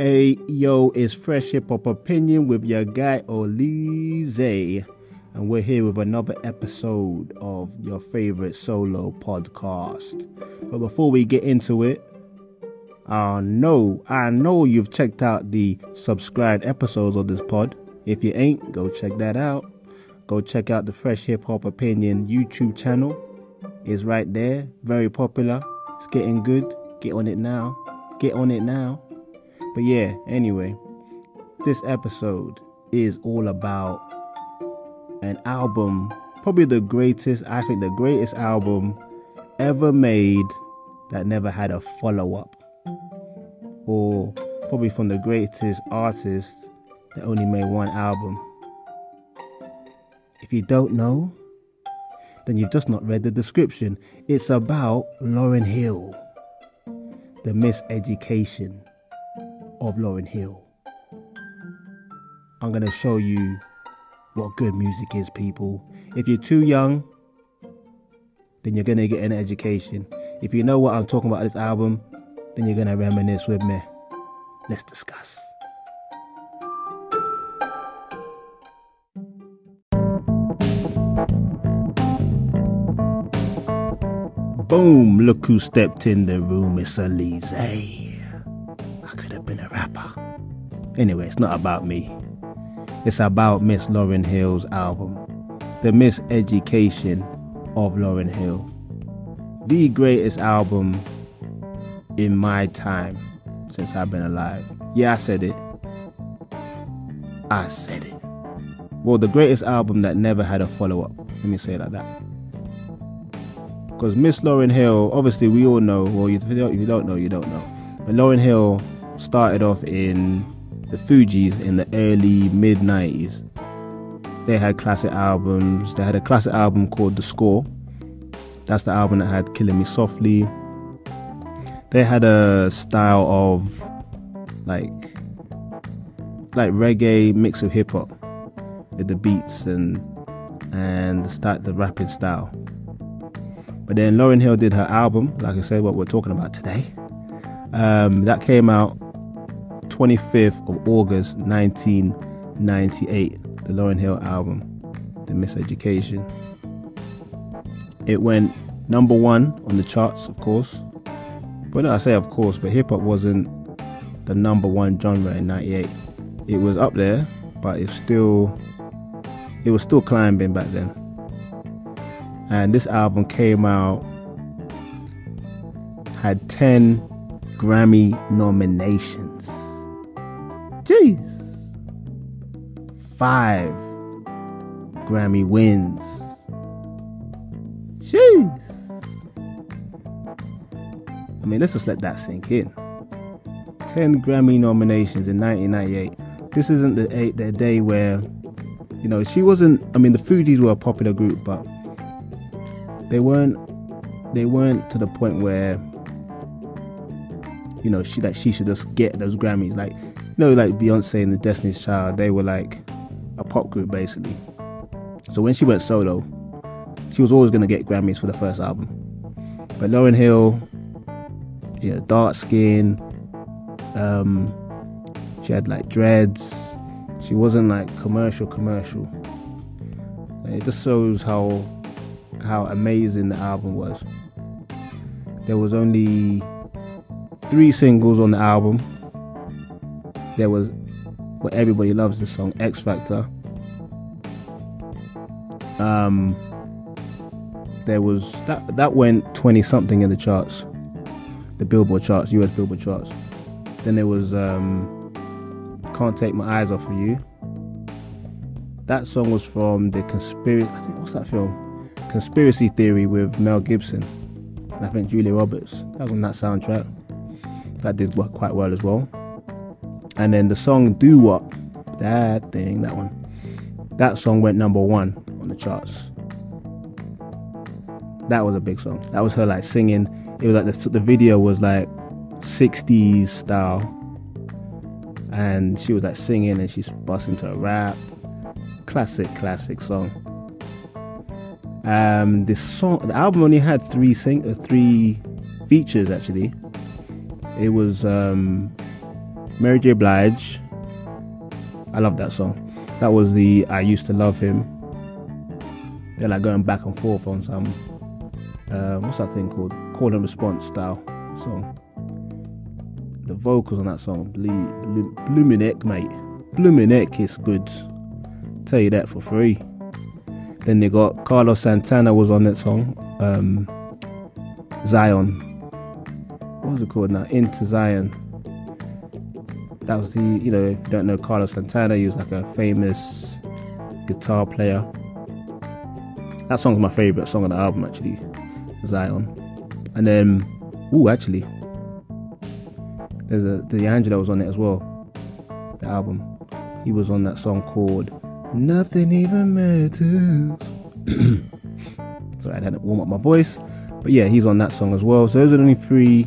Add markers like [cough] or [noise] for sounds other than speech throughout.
Hey, yo, it's Fresh Hip Hop Opinion with your guy Oleezeh. And we're here with another episode of your favorite solo podcast. But before we get into it, I know, I know you've checked out the subscribed episodes of this pod. If you ain't, go check that out. Go check out the Fresh Hip Hop Opinion YouTube channel. It's right there, very popular. It's getting good. Get on it now. Get on it now. But yeah, anyway, this episode is all about an album, probably the greatest, I think the greatest album ever made that never had a follow up. Or probably from the greatest artist that only made one album. If you don't know, then you've just not read the description. It's about Lauryn Hill, the miseducation of Lauryn Hill. I'm going to show you what good music is, people. If you're too young, then you're going to get an education. If you know what I'm talking about this album, then you're going to reminisce with me. Let's discuss. Boom, look who stepped in the room. It's Oleezeh. I could have been a rapper. Anyway, it's not about me. It's about Miss Lauryn Hill's album, The Miseducation of Lauryn Hill. The greatest album in my time since I've been alive. Yeah, I said it. I said it. Well, the greatest album that never had a follow up. Let me say it like that. Because Miss Lauryn Hill, obviously, we all know, well, if you, don't, know, you don't know. But Lauryn Hill started off in the Fugees in the early mid 90s. They had classic albums. They had a classic album called The Score. That's the album that had Killing Me Softly. They had a style of like like reggae mixed with hip hop with the beats and and the the rapping style. But then Lauryn Hill did her album, like I said, what we're talking about today. Um, that came out 25th of August 1998, the Lauryn Hill album, The Miseducation. It went number one on the charts, of course. But I say of course, but hip hop wasn't the number one genre in 98. It was up there, but it's still it was still climbing back then. And this album came out had 10 Grammy nominations. Jeez. Five Grammy wins. Jeez. I mean, let's just let that sink in. 10 Grammy nominations in 1998. This isn't the, the day where, you know, she wasn't, I mean, the Fugees were a popular group, but they weren't, they weren't to the point where, you know, she that she should just get those Grammys. Like, you know, like Beyonce and the Destiny's Child, they were like a pop group basically. So when she went solo, she was always gonna get Grammys for the first album. But Lauryn Hill, had dark skin, um, she had like dreads. She wasn't like commercial commercial. And it just shows how how amazing the album was. There was only three singles on the album. There was what everybody loves the song Ex-Factor. Um, there was that that went 20 something in the charts, the Billboard charts, US Billboard charts. Then there was um, Can't Take My Eyes Off of You. That song was from the conspiracy. I think what's that film? Conspiracy Theory with Mel Gibson and I think Julia Roberts. That was on that soundtrack. That did work quite well as well. And then the song Doo Wop, that thing, that one. That song went number one on the charts. That was a big song. That was her like singing. It was like the, the video was like 60s style. And she was like singing and she's busting to a rap. Classic, classic song. Um, this song, the album only had three sing, uh, three features actually. It was um, Mary J. Blige. I love that song. That was the I used to love him. They're like going back and forth on some uh, what's that thing called? Call and response style song. The vocals on that song, Ble- Ble- mate. Bluminek is good. Tell you that for free. Then they got Carlos Santana was on that song. Um, Zion. What was it called now? Into Zion. That was the, you know, if you don't know Carlos Santana, he was like a famous guitar player. That song's my favorite song on the album, actually. Zion. And then, ooh, actually, there's a D'Angelo was on it as well. The album. He was on that song called Nothing Even Matters. [coughs] Sorry, I had to warm up my voice. But yeah, he's on that song as well. So those are the only three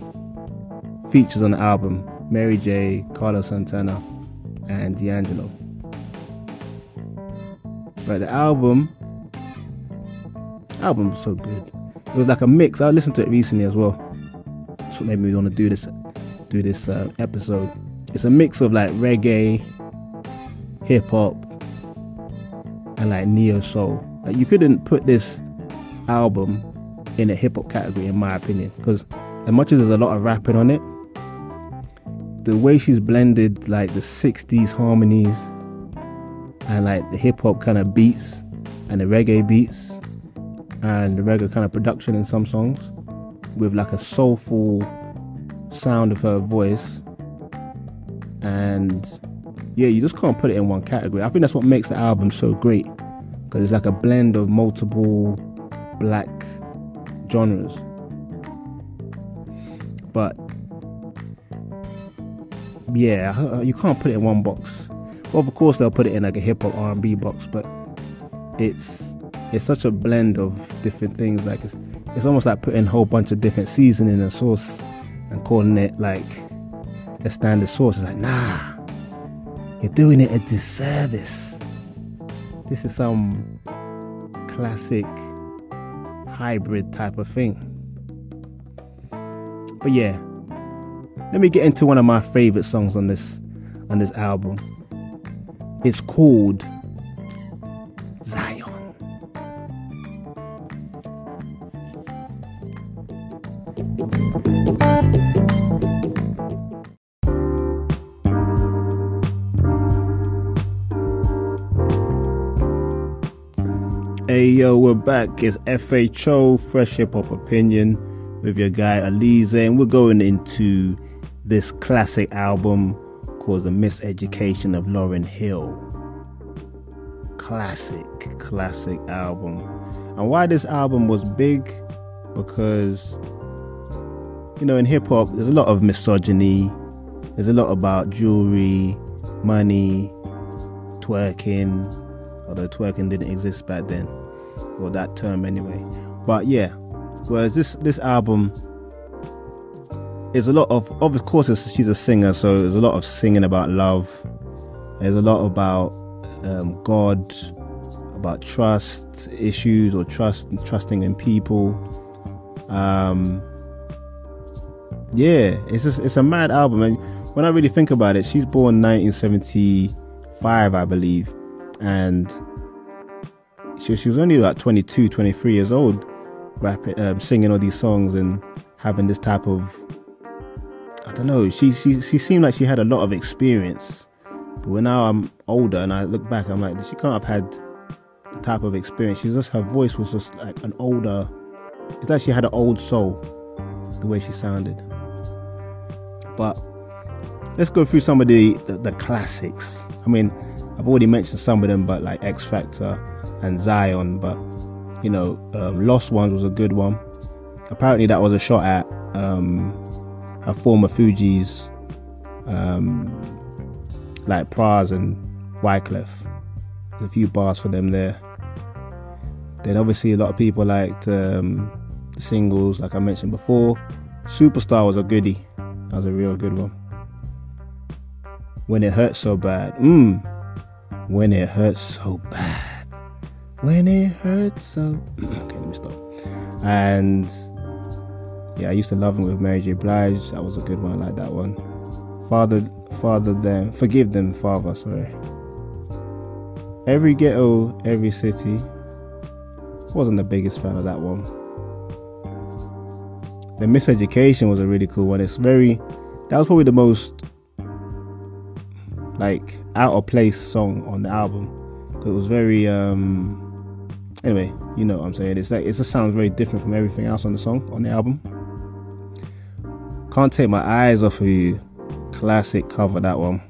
features on the album Mary J, Carlos Santana, and D'Angelo. But the album, album was so good. It was like a mix. I listened to it recently as well. That's what made me want to do this, do this uh, episode. It's a mix of like reggae, hip hop, and like neo soul. Like you couldn't put this album in a hip hop category, in my opinion, because as much as there's a lot of rapping on it, the way she's blended like the 60s harmonies and like the hip hop kind of beats and the reggae beats and the reggae kind of production in some songs with like a soulful sound of her voice and yeah you just can't put it in one category i think that's what makes the album so great because it's like a blend of multiple black genres. But yeah, you can't put it in one box. Well, of course they'll put it in like a hip hop R&B box, but it's it's such a blend of different things. Like it's it's almost like putting a whole bunch of different seasoning and sauce and calling it like a standard sauce. It's like nah, you're doing it a disservice. This is some classic hybrid type of thing. But yeah, let me get into one of my favorite songs on this on this album. It's called back. It's FHO Fresh Hip Hop Opinion with your guy Oleezeh, and we're going into this classic album called The Miseducation of Lauryn Hill. Classic, classic album. And why this album was big? Because, you know, in hip hop, there's a lot of misogyny, there's a lot about jewelry, money, twerking, although twerking didn't exist back then or that term anyway. But yeah, whereas this this album is a lot of of course she's a singer, so there's a lot of singing about love. There's a lot about um, God, about trust issues or trust trusting in people. Um, yeah, it's just, it's a mad album, and when I really think about it, she's born 1975, I believe, and she, she was only about 22, 23 years old, rapping, um, singing all these songs and having this type of, I don't know, she, she, she seemed like she had a lot of experience. But when now I'm older and I look back, I'm like, she can't have had the type of experience. She's just, her voice was just like an older, it's like she had an old soul, the way she sounded. But let's go through some of the, the, the classics. I mean, I've already mentioned some of them, but like Ex-Factor, and Zion, but you know, um, Lost Ones was a good one. Apparently, that was a shot at um, her former Fugees, um, like Pras and Wyclef. There's a few bars for them there. Then, obviously, a lot of people liked um, the singles, like I mentioned before. Superstar was a goodie. That was a real good one. When it hurts so bad. Mmm. When it hurts so bad when it hurts so. [laughs] okay, let me stop. And Yeah, I used to love him with Mary J. Blige. That was a good one. I like that one. Father, Father, them, forgive them, Father. Sorry. Every ghetto, every city. Wasn't the biggest fan of that one. The Miseducation was a really cool one. It's very. That was probably the most like out of place song on the album. It was very um anyway, you know what I'm saying. It's like it just sounds very different from everything else on the song on the album. Can't take my eyes off of you. Classic cover that one.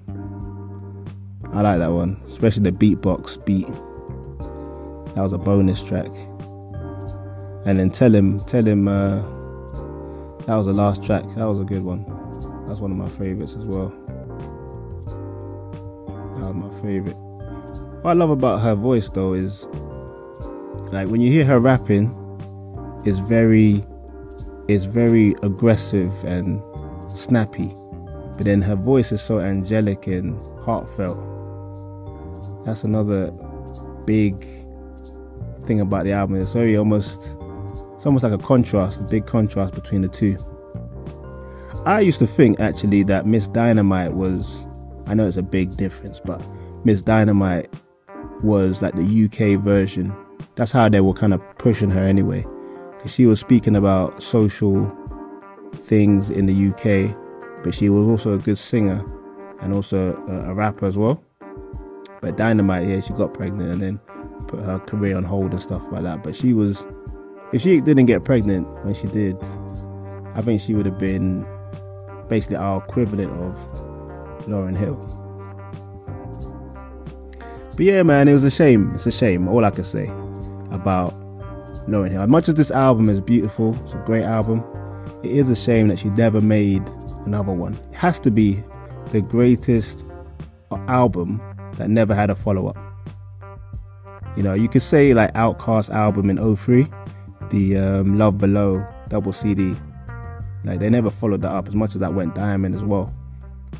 I like that one, especially the beatbox beat. That was a bonus track. And then tell him, tell him. Uh, that was the last track. That was a good one. That's one of my favorites as well. That was my favorite. What I love about her voice though is like when you hear her rapping, it's very it's very aggressive and snappy. But then her voice is so angelic and heartfelt. That's another big thing about the album. It's very almost it's almost like a contrast, a big contrast between the two. I used to think actually that Miss Dynamite was I know it's a big difference, but Miss Dynamite was like the UK version. That's how they were kind of pushing her anyway. Because she was speaking about social things in the UK, but she was also a good singer and also a, a rapper as well. But Dynamite, yeah, she got pregnant and then put her career on hold and stuff like that. But she was, if she didn't get pregnant when she did, I think she would have been basically our equivalent of Lauryn Hill. But yeah, man, it was a shame. It's a shame. All I can say about knowing her. As much as this album is beautiful, it's a great album. It is a shame that she never made another one. It has to be the greatest album that never had a follow up. You know, you could say like OutKast album in 03, the um, Love Below double CD. Like they never followed that up as much as that went diamond as well.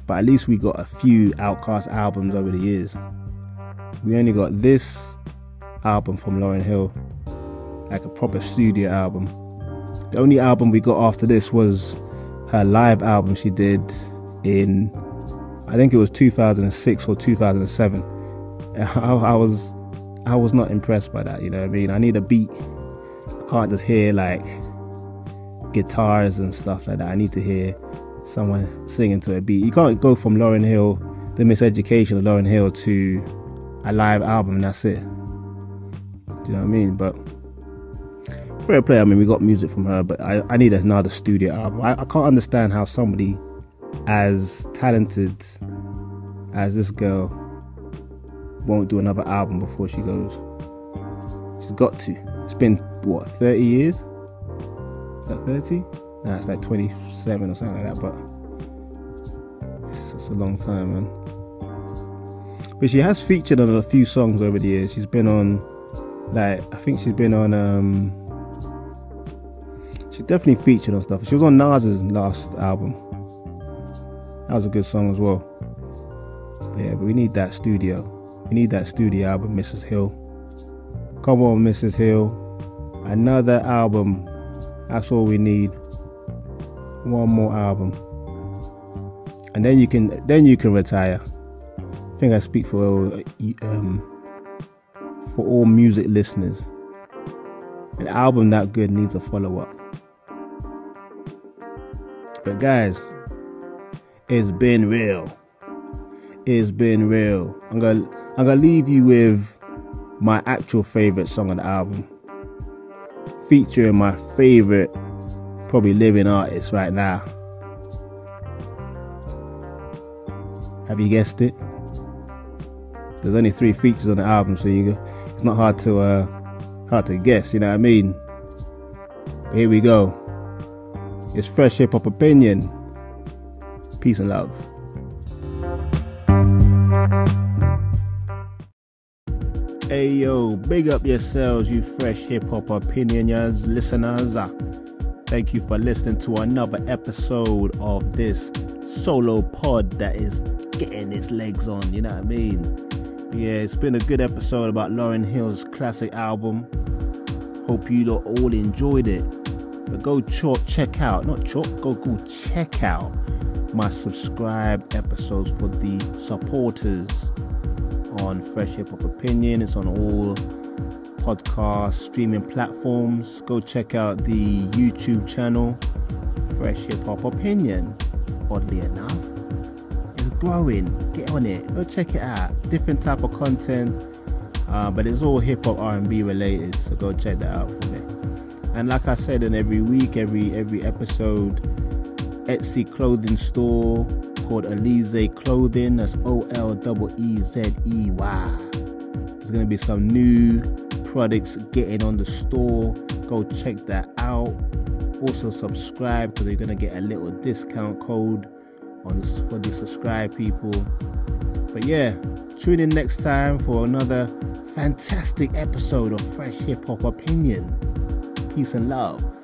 But at least we got a few OutKast albums over the years. We only got this album from Lauryn Hill, like a proper studio album. The only album we got after this was her live album she did in, I think it was 2006 or 2007. [laughs] I, I was, I was not impressed by that. You know what I mean? I need a beat. I can't just hear like guitars and stuff like that. I need to hear someone singing to a beat. You can't go from Lauryn Hill, the Miseducation of Lauryn Hill, to a live album. That's it. You know what I mean? But fair play. I mean, we got music from her, but I, I need another studio album. I, I can't understand how somebody as talented as this girl won't do another album before she goes. She's got to. It's been what 30 years? Is that 30? Nah, it's like 27 or something like that. But it's, it's a long time, man. But she has featured on a few songs over the years. She's been on like I think she's been on um she definitely featured on stuff. She was on Nas's last album. That was a good song as well. But yeah, but we need that studio. We need that studio album, Mrs. Hill. Come on, Mrs. Hill. Another album. That's all we need. One more album. And then you can then you can retire. I think I speak for um, for all music listeners. An album that good needs a follow up. But guys, it's been real. It's been real. I'm gonna I'm gonna leave you with my actual favorite song on the album. Featuring my favorite probably living artist right now. Have you guessed it? There's only three features on the album, so you go it's not hard to uh, hard to guess. You know what I mean? Here we go. It's fresh hip hop opinion. Peace and love. Hey yo, big up yourselves, you fresh hip hop opinioners, listeners. Thank you for listening to another episode of this solo pod that is getting its legs on. You know what I mean? Yeah, it's been a good episode about Lauryn Hill's classic album. Hope you all enjoyed it. But go ch- check out, not chalk, go go check out my subscribed episodes for the supporters on Fresh Hip Hop Opinion. It's on all podcast streaming platforms. Go check out the YouTube channel, Fresh Hip Hop Opinion. Oddly enough, it's growing. Get on it. Go check it out. Different type of content, uh, but it's all hip hop R&B related. So go check that out for me. And like I said, in every week, every every episode, Etsy clothing store called Oleezeh Clothing. That's O L E Z E Y. There's gonna be some new products getting on the store. Go check that out. Also subscribe because you're gonna get a little discount code on for the subscribe people. But yeah, tune in next time for another fantastic episode of Fresh Hip Hop Opinion. Peace and love.